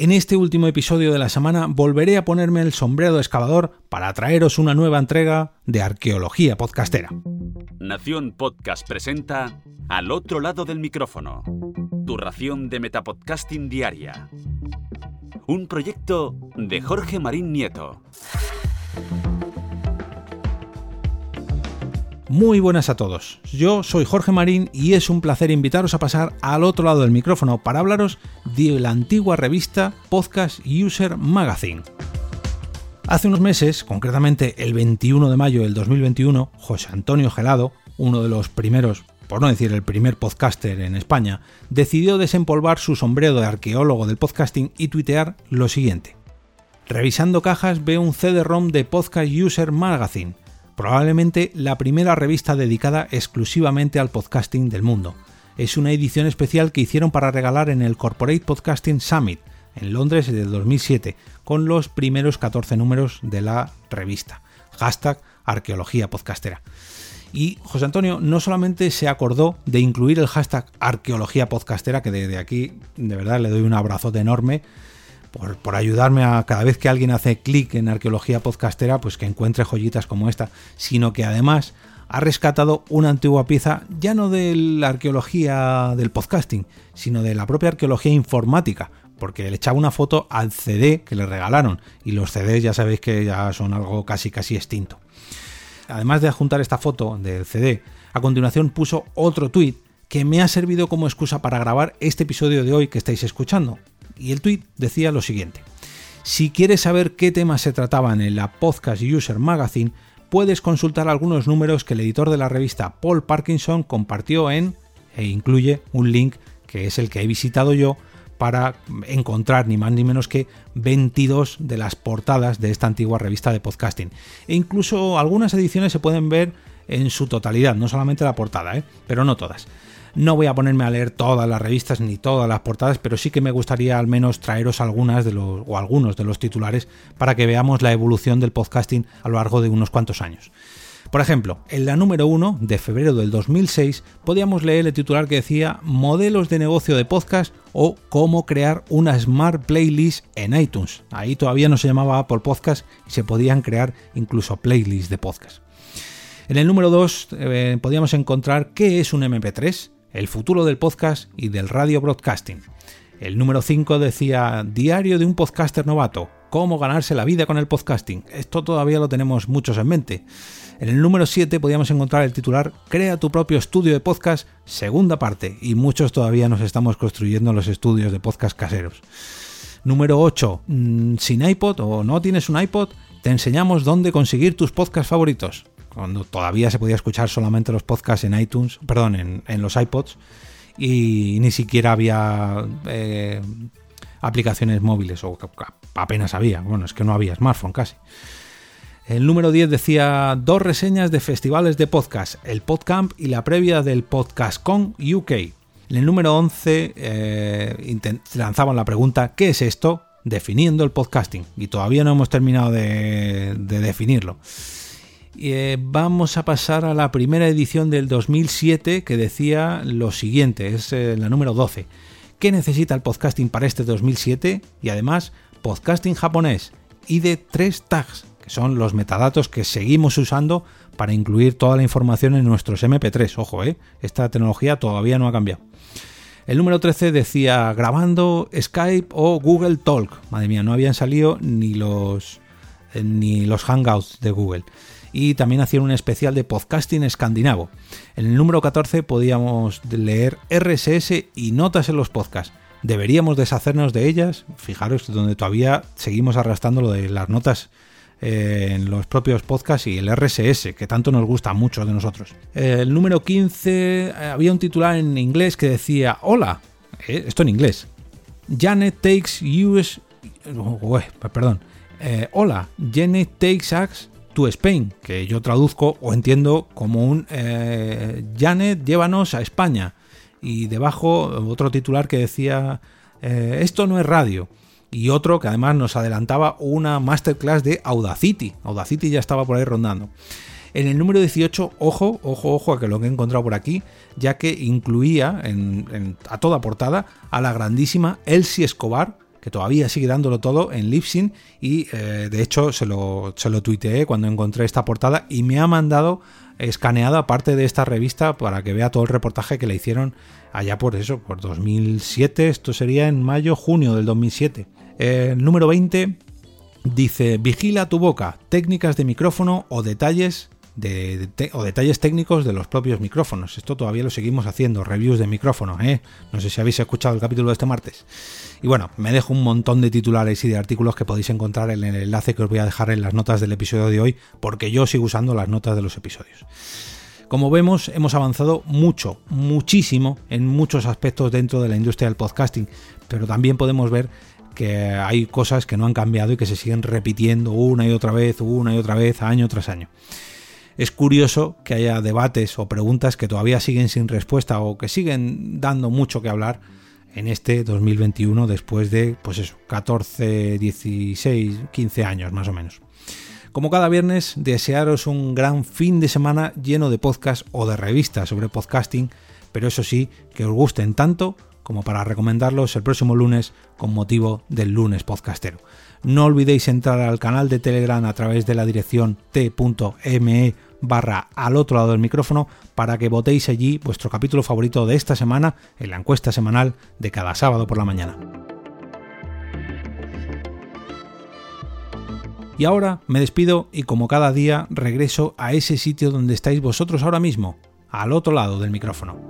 En este último episodio de la semana volveré a ponerme el sombrero de excavador para traeros una nueva entrega de Arqueología Podcastera. Nación Podcast presenta Al otro lado del micrófono, tu ración de Metapodcasting diaria. Un proyecto de Jorge Marín Nieto. Muy buenas a todos. Yo soy Jorge Marín y es un placer invitaros a pasar al otro lado del micrófono para hablaros de la antigua revista Podcast User Magazine. Hace unos meses, concretamente el 21 de mayo del 2021, José Antonio Gelado, uno de los primeros, por no decir el primer podcaster en España, decidió desempolvar su sombrero de arqueólogo del podcasting y tuitear lo siguiente. Revisando cajas veo un CD-ROM de Podcast User Magazine, probablemente la primera revista dedicada exclusivamente al podcasting del mundo. Es una edición especial que hicieron para regalar en el Corporate Podcasting Summit en Londres del 2007, con los primeros 14 números de la revista. Hashtag Arqueología Podcastera. Y José Antonio no solamente se acordó de incluir el hashtag Arqueología Podcastera, que desde aquí de verdad le doy un abrazote enorme, por, ayudarme a cada vez que alguien hace clic en arqueología podcastera, pues que encuentre joyitas como esta, sino que además ha rescatado una antigua pieza ya no de la arqueología del podcasting, sino de la propia arqueología informática, porque le echaba una foto al CD que le regalaron, y los CDs ya sabéis que ya son algo casi casi extinto. Además de adjuntar esta foto del CD, a continuación puso otro tweet que me ha servido como excusa para grabar este episodio de hoy que estáis escuchando, y el tweet decía lo siguiente. Si quieres saber qué temas se trataban en la Podcast User Magazine, puedes consultar algunos números que el editor de la revista Paul Parkinson compartió en, e incluye un link que es el que he visitado yo, para encontrar ni más ni menos que 22 de las portadas de esta antigua revista de podcasting. E incluso algunas ediciones se pueden ver en su totalidad, no solamente la portada, ¿eh? pero no todas. No voy a ponerme a leer todas las revistas ni todas las portadas, pero sí que me gustaría al menos traeros algunas de los o algunos de los titulares para que veamos la evolución del podcasting a lo largo de unos cuantos años. Por ejemplo, en la número 1 de febrero del 2006 podíamos leer el titular que decía Modelos de negocio de podcast o cómo crear una Smart Playlist en iTunes. Ahí todavía no se llamaba Apple Podcast y se podían crear incluso playlists de podcast. En el número 2 eh, podíamos encontrar qué es un MP3, el futuro del podcast y del radio broadcasting. El número 5 decía Diario de un podcaster novato, cómo ganarse la vida con el podcasting. Esto todavía lo tenemos muchos en mente. En el número 7 podíamos encontrar el titular Crea tu propio estudio de podcast, segunda parte, y muchos todavía nos estamos construyendo los estudios de podcast caseros. Número 8. Mm, sin iPod o no tienes un iPod, te enseñamos dónde conseguir tus podcasts favoritos cuando todavía se podía escuchar solamente los podcasts en iTunes, perdón, en, los iPods, y ni siquiera había eh, aplicaciones móviles, o apenas había, bueno, es que no había smartphone casi. El número 10 decía dos reseñas de festivales de podcast, el Podcamp y la previa del PodcastCon UK. En el número 11 eh, lanzaban la pregunta ¿qué es esto? definiendo el podcasting y todavía no hemos terminado de definirlo. Eh, vamos a pasar a la primera edición del 2007 que decía lo siguiente, es eh, la número 12. ¿Qué necesita el podcasting para este 2007? Y además, podcasting japonés y de tres tags, que son los metadatos que seguimos usando para incluir toda la información en nuestros MP3. Ojo, eh, esta tecnología todavía no ha cambiado. El número 13 decía grabando Skype o Google Talk. Madre mía, no habían salido ni los ni los Hangouts de Google y también hacían un especial de podcasting escandinavo. En el número 14 podíamos leer RSS y notas en los podcasts. ¿Deberíamos deshacernos de ellas? Fijaros donde todavía seguimos arrastrando lo de las notas eh, en los propios podcasts y el RSS, que tanto nos gusta mucho de nosotros. El número 15 eh, había un titular en inglés que decía, hola, eh, esto en inglés, Janet takes US... perdón, hola, Janet takes us to Spain, que yo traduzco o entiendo como un eh, Janet, llévanos a España. Y debajo otro titular que decía, eh, esto no es radio. Y otro que además nos adelantaba una masterclass de Audacity. Audacity ya estaba por ahí rondando. En el número 18, ojo, ojo, ojo a que lo que he encontrado por aquí, ya que incluía a toda portada a la grandísima Elsie Escobar, que todavía sigue dándolo todo en Libsyn y eh, de hecho se lo, se lo tuiteé cuando encontré esta portada y me ha mandado escaneada parte de esta revista para que vea todo el reportaje que le hicieron allá por eso, por 2007, esto sería en mayo, junio del 2007. El número 20 dice, vigila tu boca, técnicas de micrófono o detalles de, o detalles técnicos de los propios micrófonos. Esto todavía lo seguimos haciendo, reviews de micrófono, ¿eh? No sé si habéis escuchado el capítulo de este martes. Y bueno, me dejo un montón de titulares y de artículos que podéis encontrar en el enlace que os voy a dejar en las notas del episodio de hoy, porque yo sigo usando las notas de los episodios. Como vemos, hemos avanzado mucho, muchísimo en muchos aspectos dentro de la industria del podcasting, pero también podemos ver que hay cosas que no han cambiado y que se siguen repitiendo una y otra vez, una y otra vez, año tras año. Es curioso que haya debates o preguntas que todavía siguen sin respuesta o que siguen dando mucho que hablar en este 2021 después de, pues eso, 14, 16, 15 años más o menos. Como cada viernes, desearos un gran fin de semana lleno de podcast o de revistas sobre podcasting, pero eso sí, que os gusten tanto como para recomendarlos el próximo lunes con motivo del lunes podcastero. No olvidéis entrar al canal de Telegram a través de la dirección t.me barra al otro lado del micrófono para que votéis allí vuestro capítulo favorito de esta semana en la encuesta semanal de cada sábado por la mañana. Y ahora me despido y como cada día regreso a ese sitio donde estáis vosotros ahora mismo, al otro lado del micrófono.